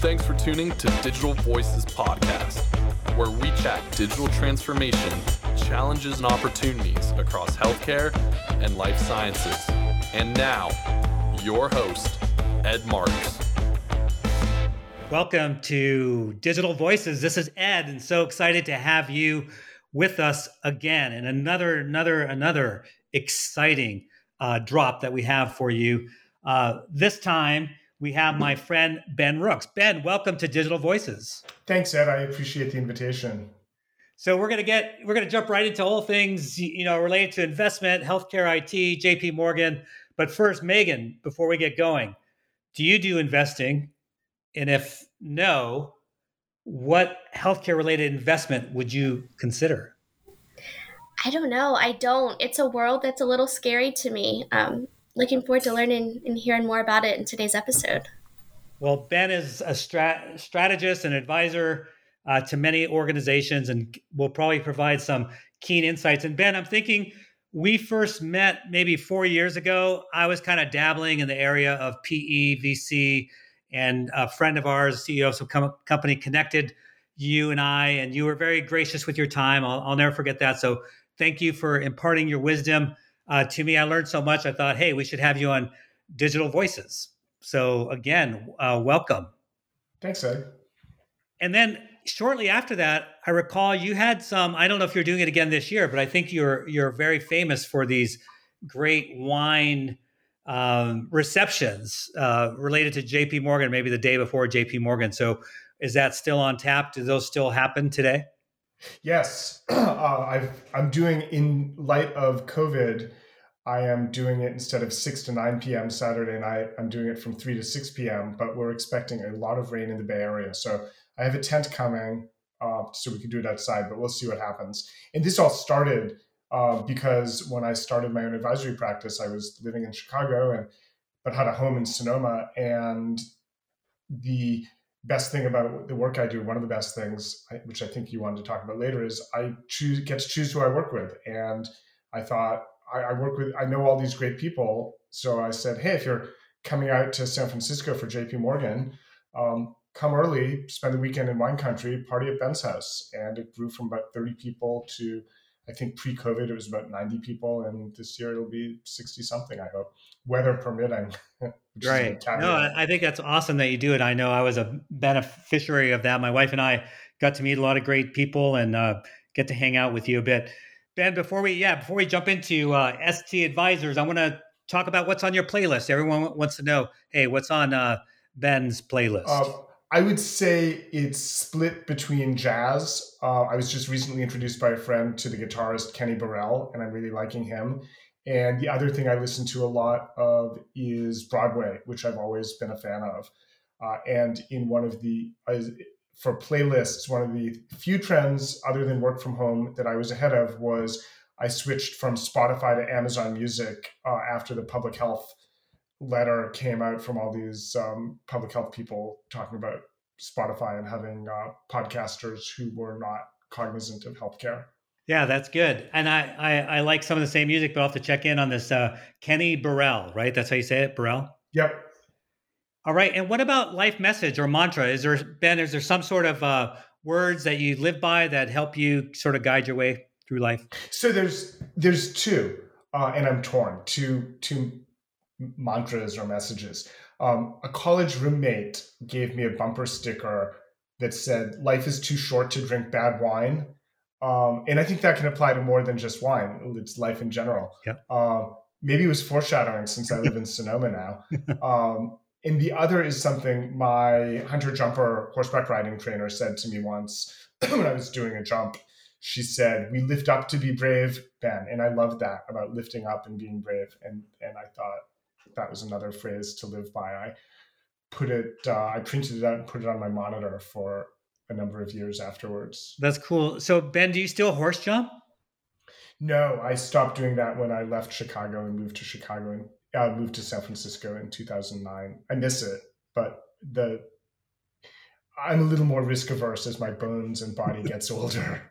Thanks for tuning to Digital Voices Podcast, where we chat digital transformation, challenges, and opportunities across healthcare and life sciences. And now, your host, Ed Marx. Welcome to Digital Voices. This is Ed, and so excited to have you with us again. And another, another, another exciting uh, drop that we have for you. Uh, this time, we have my friend Ben Rooks. Ben, welcome to Digital Voices. Thanks, Ed. I appreciate the invitation. So we're gonna get we're gonna jump right into all things you know related to investment, healthcare, IT, J.P. Morgan. But first, Megan, before we get going, do you do investing? And if no, what healthcare related investment would you consider? I don't know. I don't. It's a world that's a little scary to me. Um, looking forward to learning and hearing more about it in today's episode. Well, Ben is a strat- strategist and advisor uh, to many organizations and will probably provide some keen insights. And Ben, I'm thinking we first met maybe four years ago. I was kind of dabbling in the area of PE, VC, and a friend of ours, CEO of some com- company, connected you and I, and you were very gracious with your time. I'll, I'll never forget that. So thank you for imparting your wisdom uh, to me. I learned so much. I thought, hey, we should have you on Digital Voices. So again, uh, welcome. Thanks, Ed. And then shortly after that, I recall you had some. I don't know if you're doing it again this year, but I think you're you're very famous for these great wine um, receptions uh, related to J.P. Morgan, maybe the day before J.P. Morgan. So, is that still on tap? Do those still happen today? Yes, uh, I've, I'm doing in light of COVID. I am doing it instead of 6 to 9 p.m. Saturday night. I'm doing it from 3 to 6 p.m., but we're expecting a lot of rain in the Bay Area. So I have a tent coming uh, so we can do it outside, but we'll see what happens. And this all started uh, because when I started my own advisory practice, I was living in Chicago and but had a home in Sonoma. And the best thing about the work I do, one of the best things, which I think you wanted to talk about later, is I choose get to choose who I work with. And I thought I, I work with I know all these great people, so I said, hey, if you're coming out to San Francisco for J.P. Morgan, um, come early, spend the weekend in wine country, party at Ben's house, and it grew from about thirty people to I think pre-COVID it was about 90 people, and this year it'll be 60 something. I hope, weather permitting. right. No, I think that's awesome that you do it. I know I was a beneficiary of that. My wife and I got to meet a lot of great people and uh, get to hang out with you a bit. Ben, before we yeah before we jump into uh, ST Advisors, I want to talk about what's on your playlist. Everyone wants to know, hey, what's on uh, Ben's playlist? I would say it's split between jazz. Uh, I was just recently introduced by a friend to the guitarist Kenny Burrell, and I'm really liking him. And the other thing I listen to a lot of is Broadway, which I've always been a fan of. Uh, and in one of the, uh, for playlists, one of the few trends other than work from home that I was ahead of was I switched from Spotify to Amazon Music uh, after the public health letter came out from all these um, public health people talking about Spotify and having uh, podcasters who were not cognizant of healthcare. Yeah, that's good. And I, I, I like some of the same music, but I'll have to check in on this uh, Kenny Burrell, right? That's how you say it, Burrell. Yep. All right. And what about life message or mantra? Is there Ben? Is there some sort of uh, words that you live by that help you sort of guide your way through life? So there's there's two, uh, and I'm torn. Two two mantras or messages. Um, a college roommate gave me a bumper sticker that said, Life is too short to drink bad wine. Um, and I think that can apply to more than just wine, it's life in general. Yeah. Uh, maybe it was foreshadowing since I live in Sonoma now. Um, and the other is something my hunter jumper horseback riding trainer said to me once when I was doing a jump. She said, "We lift up to be brave, Ben," and I love that about lifting up and being brave. And and I thought, that was another phrase to live by. I put it, uh, I printed it out and put it on my monitor for a number of years afterwards. That's cool. So, Ben, do you still horse jump? No, I stopped doing that when I left Chicago and moved to Chicago and uh, moved to San Francisco in 2009. I miss it, but the I'm a little more risk averse as my bones and body gets older.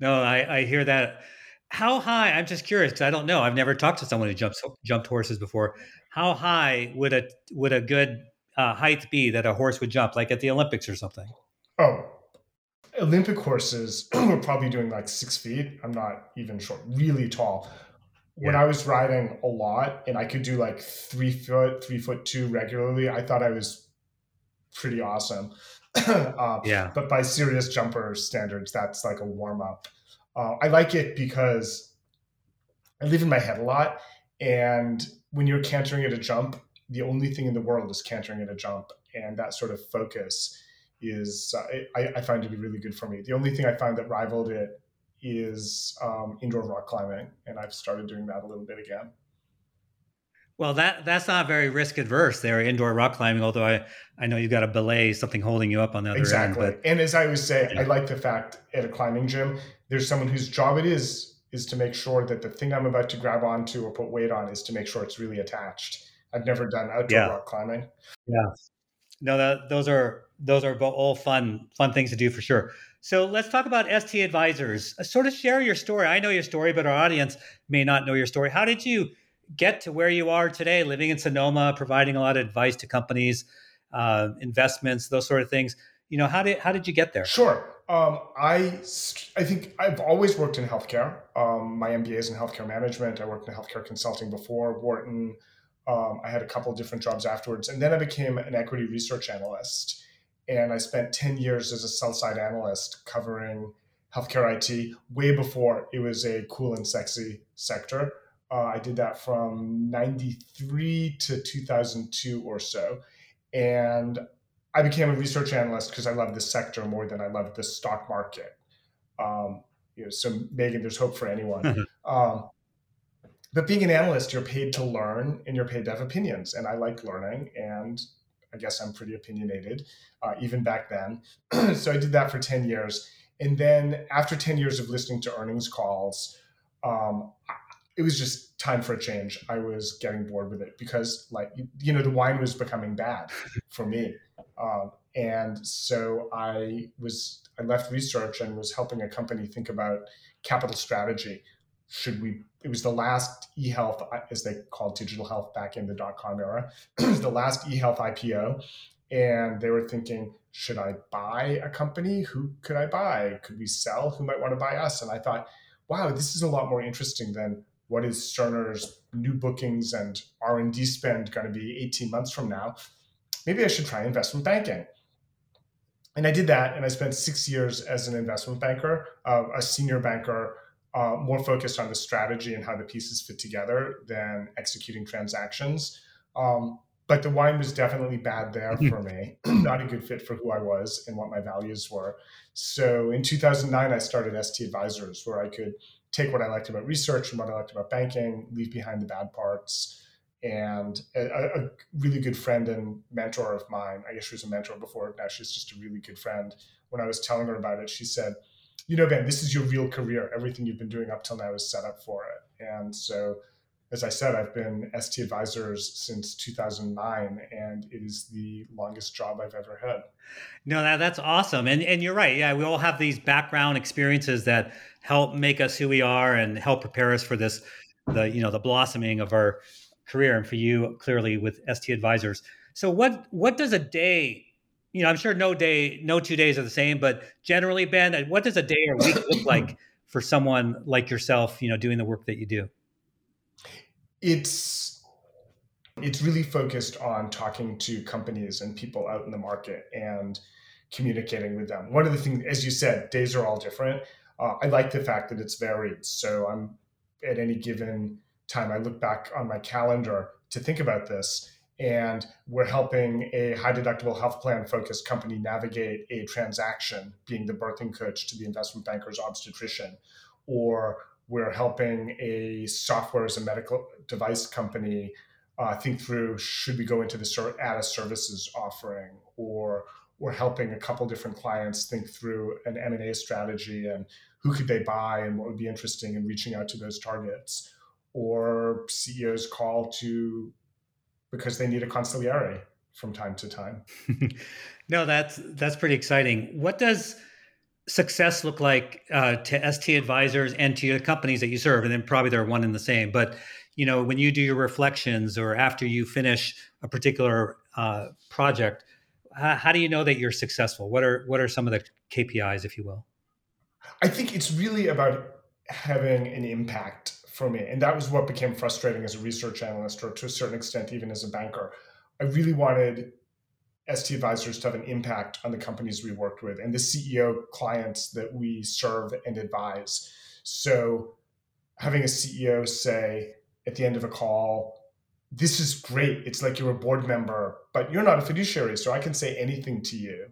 no, I, I hear that how high? I'm just curious because I don't know. I've never talked to someone who jumps jumped horses before. How high would a would a good uh, height be that a horse would jump, like at the Olympics or something? Oh, Olympic horses were probably doing like six feet. I'm not even sure. Really tall. Yeah. When I was riding a lot and I could do like three foot, three foot two regularly, I thought I was pretty awesome. uh, yeah. But by serious jumper standards, that's like a warm up. Uh, I like it because I live in my head a lot. And when you're cantering at a jump, the only thing in the world is cantering at a jump. And that sort of focus is, uh, I, I, find to be really good for me. The only thing I find that rivaled it is um, indoor rock climbing. And I've started doing that a little bit again. Well, that that's not very risk adverse there, indoor rock climbing. Although I, I know you've got a belay, something holding you up on the other exactly. end. Exactly. And as I always say, yeah. I like the fact at a climbing gym, there's someone whose job it is is to make sure that the thing I'm about to grab onto or put weight on is to make sure it's really attached. I've never done outdoor yeah. rock climbing. Yeah. No, that, those are those are all fun fun things to do for sure. So let's talk about ST Advisors. Uh, sort of share your story. I know your story, but our audience may not know your story. How did you get to where you are today, living in Sonoma, providing a lot of advice to companies, uh, investments, those sort of things? You know, how did how did you get there? Sure. Um, I I think I've always worked in healthcare. Um, my MBA is in healthcare management. I worked in healthcare consulting before Wharton. Um, I had a couple of different jobs afterwards, and then I became an equity research analyst. And I spent ten years as a sell side analyst covering healthcare IT way before it was a cool and sexy sector. Uh, I did that from '93 to 2002 or so, and I became a research analyst because I love this sector more than I love the stock market. Um, you know, so Megan, there's hope for anyone. Mm-hmm. Um, but being an analyst, you're paid to learn and you're paid to have opinions, and I like learning, and I guess I'm pretty opinionated, uh, even back then. so I did that for ten years, and then after ten years of listening to earnings calls, um, it was just time for a change. I was getting bored with it because, like, you know, the wine was becoming bad for me. Um, and so I was I left research and was helping a company think about capital strategy. Should we? It was the last e-health, as they called digital health back in the dot com era. it was the last e-health IPO, and they were thinking, should I buy a company? Who could I buy? Could we sell? Who might want to buy us? And I thought, wow, this is a lot more interesting than what is Cerner's new bookings and R&D spend going to be 18 months from now maybe I should try investment banking. And I did that, and I spent six years as an investment banker, uh, a senior banker, uh, more focused on the strategy and how the pieces fit together than executing transactions. Um, but the wine was definitely bad there for me, not a good fit for who I was and what my values were. So in 2009, I started ST Advisors, where I could take what I liked about research and what I liked about banking, leave behind the bad parts, and a, a, really good friend and mentor of mine. I guess she was a mentor before. Now she's just a really good friend. When I was telling her about it, she said, "You know, Ben, this is your real career. Everything you've been doing up till now is set up for it." And so, as I said, I've been ST Advisors since 2009, and it is the longest job I've ever had. No, that, that's awesome, and and you're right. Yeah, we all have these background experiences that help make us who we are and help prepare us for this, the you know the blossoming of our career and for you clearly with ST advisors. So what what does a day, you know, I'm sure no day, no two days are the same, but generally, Ben, what does a day or week look like for someone like yourself, you know, doing the work that you do? It's it's really focused on talking to companies and people out in the market and communicating with them. One of the things, as you said, days are all different. Uh, I like the fact that it's varied. So I'm at any given time I look back on my calendar to think about this. And we're helping a high deductible health plan focused company navigate a transaction, being the birthing coach to the investment banker's obstetrician. Or we're helping a software as a medical device company uh, think through should we go into the sort add a services offering or we're helping a couple different clients think through an m&a strategy and who could they buy and what would be interesting in reaching out to those targets or CEOs call to because they need a consigliere from time to time. no, that's that's pretty exciting. What does success look like uh, to ST advisors and to the companies that you serve? And then probably they're one and the same. But you know, when you do your reflections or after you finish a particular uh, project, how, how do you know that you're successful? What are what are some of the KPIs, if you will? I think it's really about having an impact for me. And that was what became frustrating as a research analyst, or to a certain extent, even as a banker. I really wanted ST Advisors to have an impact on the companies we worked with and the CEO clients that we serve and advise. So, having a CEO say at the end of a call, This is great. It's like you're a board member, but you're not a fiduciary, so I can say anything to you.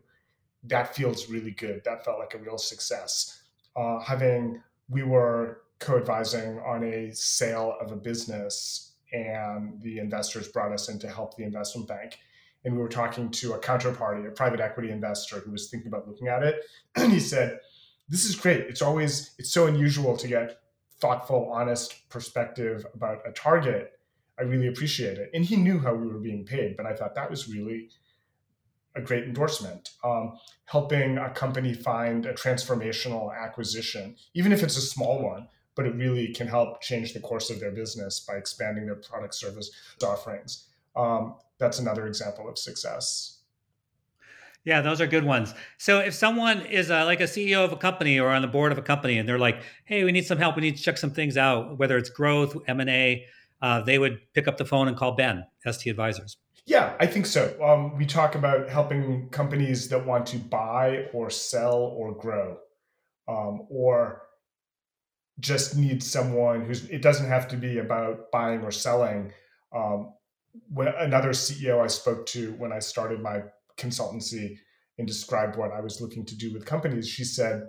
That feels really good. That felt like a real success. Uh, having, we were co advising on a sale of a business, and the investors brought us in to help the investment bank and we were talking to a counterparty, a private equity investor who was thinking about looking at it. And he said, This is great. It's always, it's so unusual to get thoughtful, honest perspective about a target. I really appreciate it. And he knew how we were being paid, but I thought that was really a great endorsement. Um, helping a company find a transformational acquisition, even if it's a small one, but it really can help change the course of their business by expanding their product service offerings. Um, that's another example of success. Yeah, those are good ones. So if someone is a, like a CEO of a company or on the board of a company, and they're like, "Hey, we need some help. We need to check some things out, whether it's growth, M and A," uh, they would pick up the phone and call Ben, ST Advisors. Yeah, I think so. Um, we talk about helping companies that want to buy or sell or grow, um, or just need someone who's. It doesn't have to be about buying or selling. Um, when another CEO I spoke to when I started my consultancy and described what I was looking to do with companies, she said,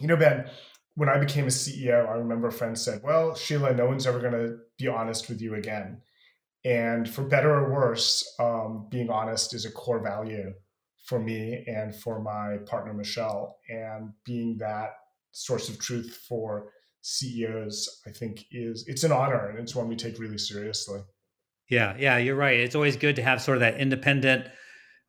"You know, Ben." When I became a CEO, I remember a friend said, Well, Sheila, no one's ever going to be honest with you again. And for better or worse, um, being honest is a core value for me and for my partner, Michelle. And being that source of truth for CEOs, I think is it's an honor and it's one we take really seriously. Yeah, yeah, you're right. It's always good to have sort of that independent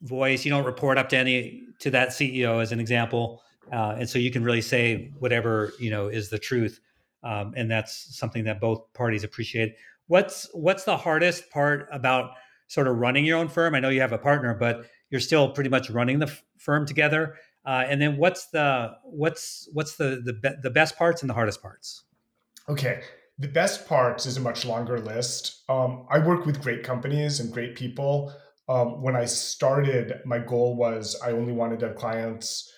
voice. You don't report up to any to that CEO as an example, uh, and so you can really say whatever you know is the truth, um, and that's something that both parties appreciate. What's what's the hardest part about sort of running your own firm? I know you have a partner, but you're still pretty much running the f- firm together. Uh, and then what's the what's what's the the be- the best parts and the hardest parts? Okay, the best parts is a much longer list. Um, I work with great companies and great people. Um, when I started, my goal was I only wanted to have clients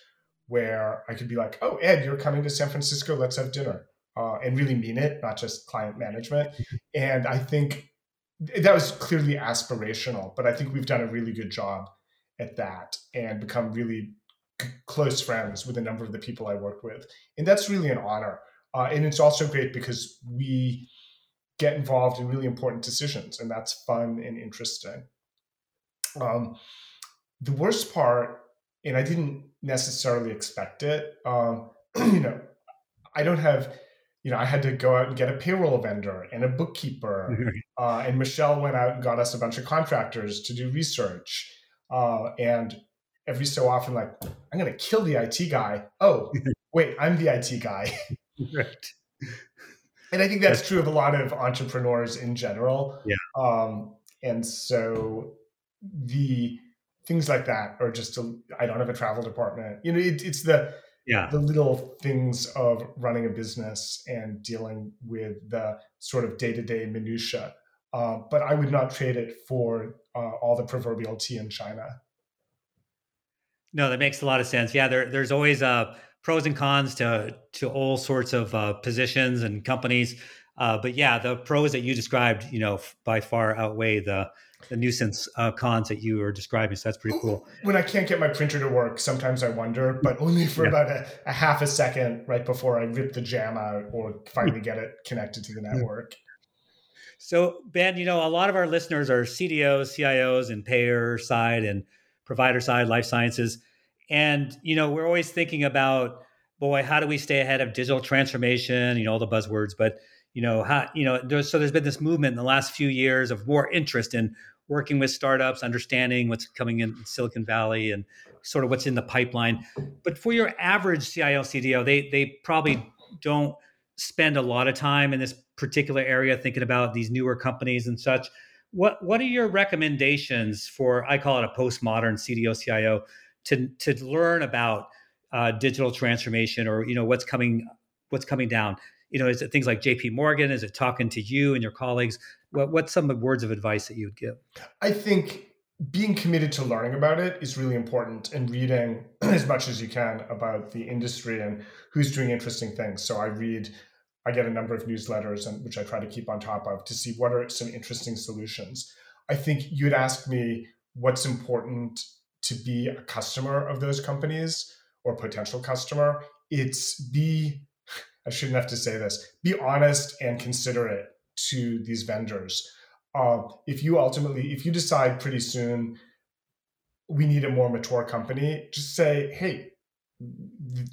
where I could be like, "Oh, Ed, you're coming to San Francisco. Let's have dinner," uh, and really mean it, not just client management. And I think that was clearly aspirational, but I think we've done a really good job at that and become really close friends with a number of the people I work with, and that's really an honor. Uh, and it's also great because we get involved in really important decisions, and that's fun and interesting. Um, the worst part, and I didn't necessarily expect it, um, you know, I don't have, you know, I had to go out and get a payroll vendor and a bookkeeper. uh, and Michelle went out and got us a bunch of contractors to do research. Uh, and every so often, like, I'm going to kill the IT guy. Oh, wait, I'm the IT guy. right. And I think that's true of a lot of entrepreneurs in general. Yeah. Um, and so the things like that are just I don't have a travel department. You know, it, it's the yeah the little things of running a business and dealing with the sort of day to day minutia. Uh, but I would not trade it for uh, all the proverbial tea in China. No, that makes a lot of sense. Yeah, there, there's always a pros and cons to to all sorts of uh, positions and companies. Uh, but yeah, the pros that you described, you know, by far outweigh the the nuisance uh, cons that you were describing. So that's pretty cool. When I can't get my printer to work, sometimes I wonder, but only for yeah. about a, a, half a second right before I rip the jam out or finally get it connected to the network. So Ben, you know, a lot of our listeners are CDOs, CIOs, and payer side and provider side, life sciences. And, you know, we're always thinking about, boy, how do we stay ahead of digital transformation, you know, all the buzzwords, but, you know, how, you know, there's, so there's been this movement in the last few years of more interest in working with startups, understanding what's coming in Silicon Valley and sort of what's in the pipeline. But for your average CIO, CDO, they, they probably don't spend a lot of time in this particular area thinking about these newer companies and such. what what are your recommendations for? I call it a postmodern CDO CIO to to learn about uh, digital transformation or you know what's coming what's coming down. You know, is it things like J.P. Morgan? Is it talking to you and your colleagues? What what's some words of advice that you would give? I think being committed to learning about it is really important and reading as much as you can about the industry and who's doing interesting things. So I read I get a number of newsletters and which I try to keep on top of to see what are some interesting solutions. I think you'd ask me what's important to be a customer of those companies or potential customer. It's be, I shouldn't have to say this, be honest and considerate to these vendors. Uh, if you ultimately, if you decide pretty soon we need a more mature company, just say, hey,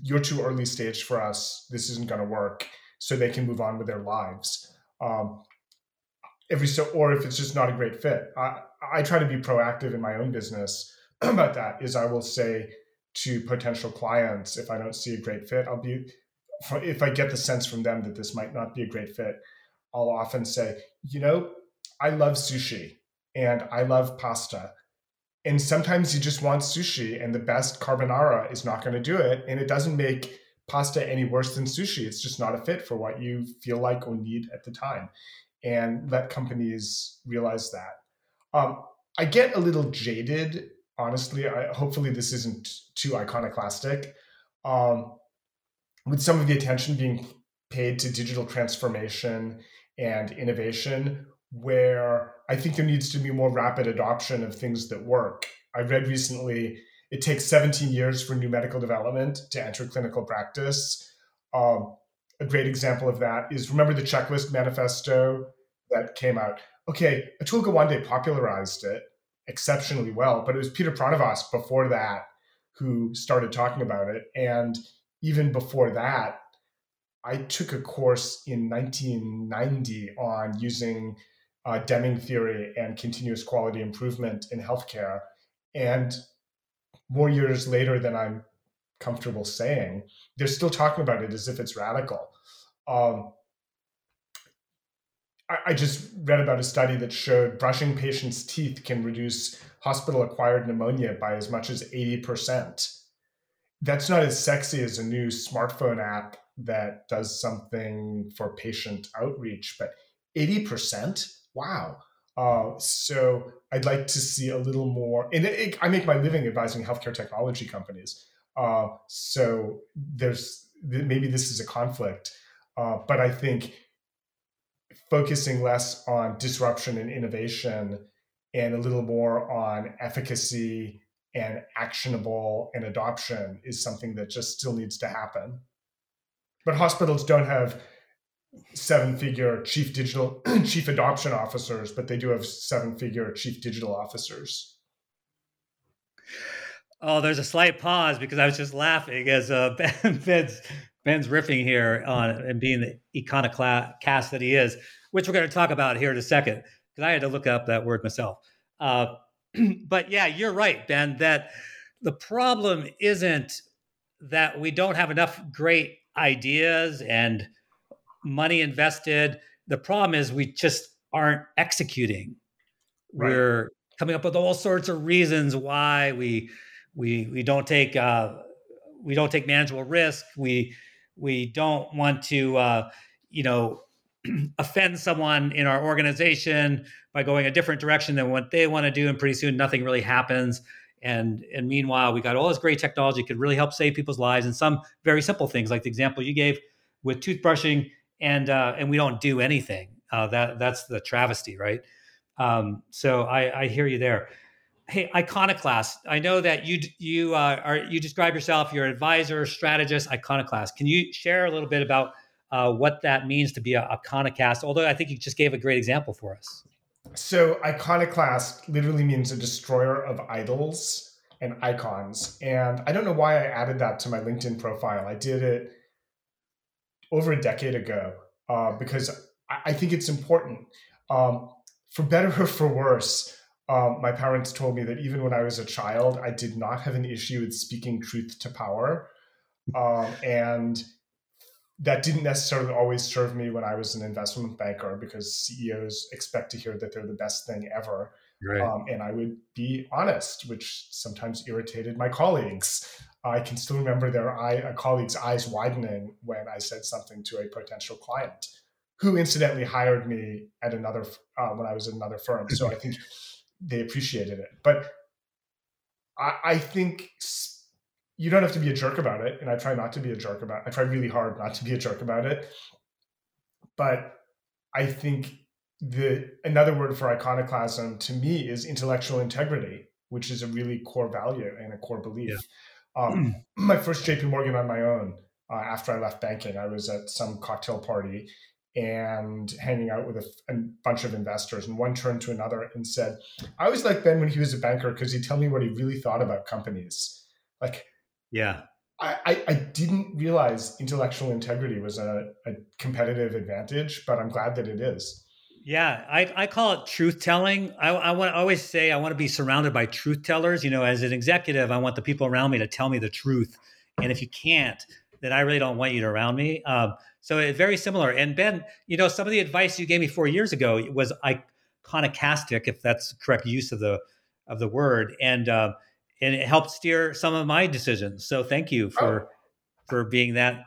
you're too early stage for us. This isn't going to work so they can move on with their lives. Um, every so, or if it's just not a great fit, I, I try to be proactive in my own business about that. Is I will say to potential clients if I don't see a great fit, I'll be if I get the sense from them that this might not be a great fit, I'll often say, you know, I love sushi and I love pasta. And sometimes you just want sushi, and the best carbonara is not going to do it. And it doesn't make pasta any worse than sushi. It's just not a fit for what you feel like or need at the time. And let companies realize that. Um, I get a little jaded, honestly. I, hopefully, this isn't too iconoclastic. Um, with some of the attention being paid to digital transformation and innovation, where I think there needs to be more rapid adoption of things that work. I read recently it takes 17 years for new medical development to enter clinical practice. Um, a great example of that is remember the checklist manifesto that came out. Okay, Atul Gawande popularized it exceptionally well, but it was Peter Pronovost before that who started talking about it. And even before that, I took a course in 1990 on using uh, Deming theory and continuous quality improvement in healthcare. And more years later than I'm comfortable saying, they're still talking about it as if it's radical. Um, I, just read about a study that showed brushing patients' teeth can reduce hospital acquired pneumonia by as much as 80%. That's not as sexy as a new smartphone app that does something for patient outreach, but 80%? Wow. Uh, so I'd like to see a little more. And it, it, I make my living advising healthcare technology companies. Uh, so there's maybe this is a conflict, uh, but I think focusing less on disruption and innovation and a little more on efficacy and actionable and adoption is something that just still needs to happen. But hospitals don't have seven figure chief digital chief adoption officers but they do have seven figure chief digital officers oh there's a slight pause because i was just laughing as uh, ben, ben's ben's riffing here on and being the iconoclast that he is which we're going to talk about here in a second because i had to look up that word myself uh, but yeah you're right ben that the problem isn't that we don't have enough great ideas and money invested. The problem is we just aren't executing. Right. We're coming up with all sorts of reasons why we we we don't take uh, we don't take manageable risk. We we don't want to uh, you know offend someone in our organization by going a different direction than what they want to do, and pretty soon nothing really happens. And and meanwhile, we got all this great technology could really help save people's lives, and some very simple things like the example you gave with toothbrushing and uh, and we don't do anything. Uh, that that's the travesty, right? Um, so I, I hear you there. Hey, iconoclast. I know that you you uh, are you describe yourself. You're advisor, strategist, iconoclast. Can you share a little bit about uh, what that means to be a iconoclast? Although I think you just gave a great example for us. So iconoclast literally means a destroyer of idols and icons. And I don't know why I added that to my LinkedIn profile. I did it over a decade ago uh, because I, I, think it's important. Um, for better or for worse, um, my parents told me that even when I was a child, I did not have an issue with speaking truth to power. Um, and that didn't necessarily always serve me when I was an investment banker because CEOs expect to hear that they're the best thing ever. Right. Um, and I would be honest, which sometimes irritated my colleagues. I can still remember their eye, a colleague's eyes widening when I said something to a potential client, who incidentally hired me at another uh, when I was at another firm. So I think they appreciated it. But I, I think you don't have to be a jerk about it, and I try not to be a jerk about. It. I try really hard not to be a jerk about it. But I think the another word for iconoclasm to me is intellectual integrity, which is a really core value and a core belief. Yeah. Um, my first JP Morgan on my own uh, after I left banking, I was at some cocktail party and hanging out with a, a, bunch of investors. And one turned to another and said, I always liked Ben when he was a banker because he'd tell me what he really thought about companies. Like, yeah. I, I, I didn't realize intellectual integrity was a, a competitive advantage, but I'm glad that it is. Yeah, I, I call it truth telling. I, I want I always say I want to be surrounded by truth tellers. You know, as an executive, I want the people around me to tell me the truth. And if you can't, then I really don't want you to around me. Um, so it's very similar. And Ben, you know, some of the advice you gave me four years ago was iconoclastic, if that's the correct use of the of the word, and uh, and it helped steer some of my decisions. So thank you for oh. for being that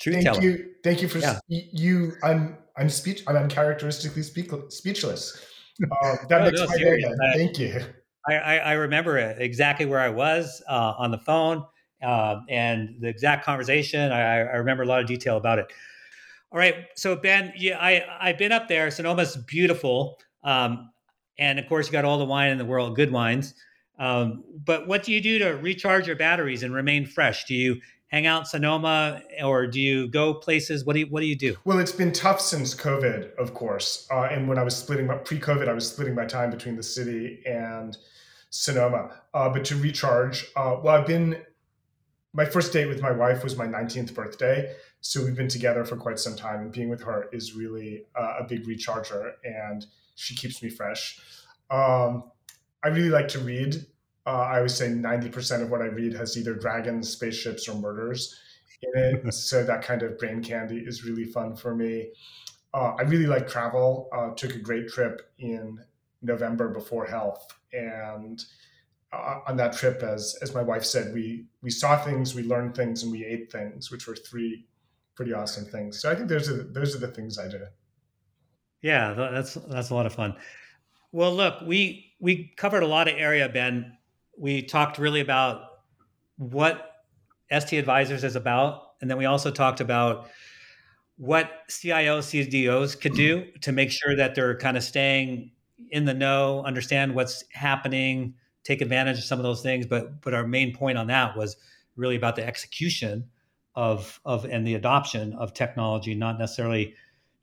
truth thank teller. You, thank you for yeah. you. I'm I'm speech. I'm uncharacteristically speak, speechless. Um, that no, makes no, my day. Thank you. I, I, I, remember exactly where I was uh, on the phone uh, and the exact conversation. I, I, remember a lot of detail about it. All right, so Ben, yeah, I I've been up there. Sonoma's beautiful, um, and of course you got all the wine in the world, good wines. Um, but what do you do to recharge your batteries and remain fresh? Do you hang out Sonoma, or do you go places? What do you What do you do? Well, it's been tough since COVID, of course. Uh, and when I was splitting my pre-COVID, I was splitting my time between the city and Sonoma. Uh, but to recharge, uh, well, I've been. My first date with my wife was my 19th birthday, so we've been together for quite some time, and being with her is really uh, a big recharger, and she keeps me fresh. Um, I really like to read. Uh, I always say 90% of what I read has either dragons, spaceships, or murders in it. so that kind of brain candy is really fun for me. Uh, I really like travel. Uh, took a great trip in November before health, and uh, on that trip, as as my wife said, we we saw things, we learned things, and we ate things, which were three pretty awesome things. So I think those are those are the things I do. Yeah, that's that's a lot of fun. Well, look, we we covered a lot of area, Ben we talked really about what ST Advisors is about, and then we also talked about what CIOs, CDOs could do to make sure that they're kind of staying in the know, understand what's happening, take advantage of some of those things. But but our main point on that was really about the execution of of and the adoption of technology, not necessarily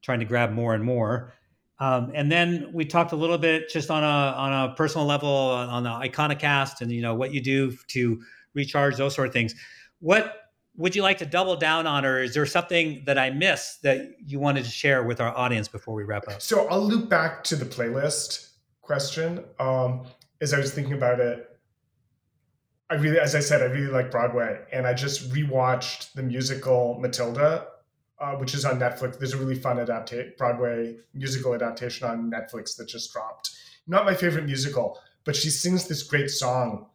trying to grab more and more. Um, and then we talked a little bit just on a on a personal level on the Iconoclast and you know what you do to recharge those sort of things. What would you like to double down on, or is there something that I missed that you wanted to share with our audience before we wrap up? So I'll loop back to the playlist question. Um, as I was thinking about it, I really, as I said, I really like Broadway, and I just rewatched the musical Matilda uh, which is on Netflix. There's a really fun adaptation, Broadway musical adaptation on Netflix that just dropped. Not my favorite musical, but she sings this great song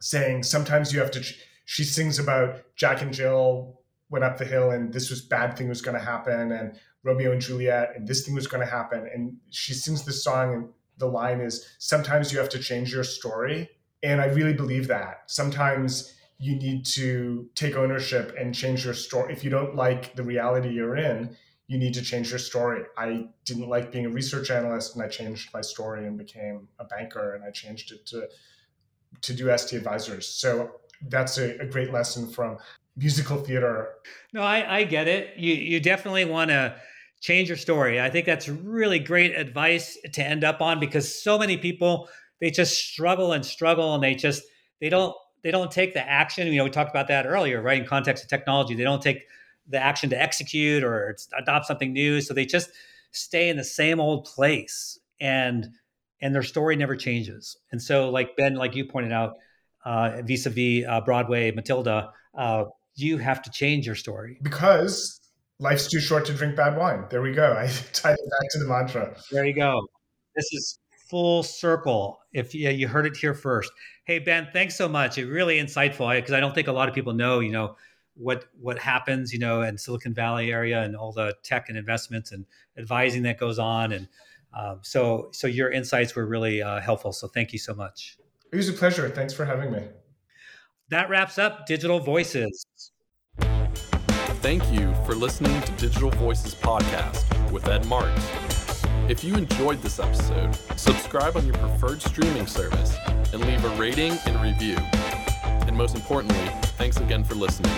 saying, Sometimes you have to. She sings about Jack and Jill went up the hill and this was bad thing was going to happen, and Romeo and Juliet, and this thing was going to happen. And she sings this song, and the line is, Sometimes you have to change your story. And I really believe that. Sometimes you need to take ownership and change your story. If you don't like the reality you're in, you need to change your story. I didn't like being a research analyst, and I changed my story and became a banker, and I changed it to to do ST advisors. So that's a, a great lesson from musical theater. No, I, I get it. You you definitely want to change your story. I think that's really great advice to end up on because so many people they just struggle and struggle and they just they don't they don't take the action. You know, we talked about that earlier, right? In context of technology, they don't take the action to execute or adopt something new. So they just stay in the same old place, and and their story never changes. And so, like Ben, like you pointed out, uh, vis-a-vis uh, Broadway, Matilda, uh, you have to change your story. Because life's too short to drink bad wine. There we go. I tied it back to the mantra. There you go. This is full circle. If yeah, you heard it here first. Hey Ben, thanks so much. It really insightful because I don't think a lot of people know, you know, what what happens, you know, in Silicon Valley area and all the tech and investments and advising that goes on. And um, so so your insights were really uh, helpful. So thank you so much. It was a pleasure. Thanks for having me. That wraps up Digital Voices. Thank you for listening to Digital Voices Podcast with Ed Marx. If you enjoyed this episode, subscribe on your preferred streaming service and leave a rating and review. And most importantly, thanks again for listening.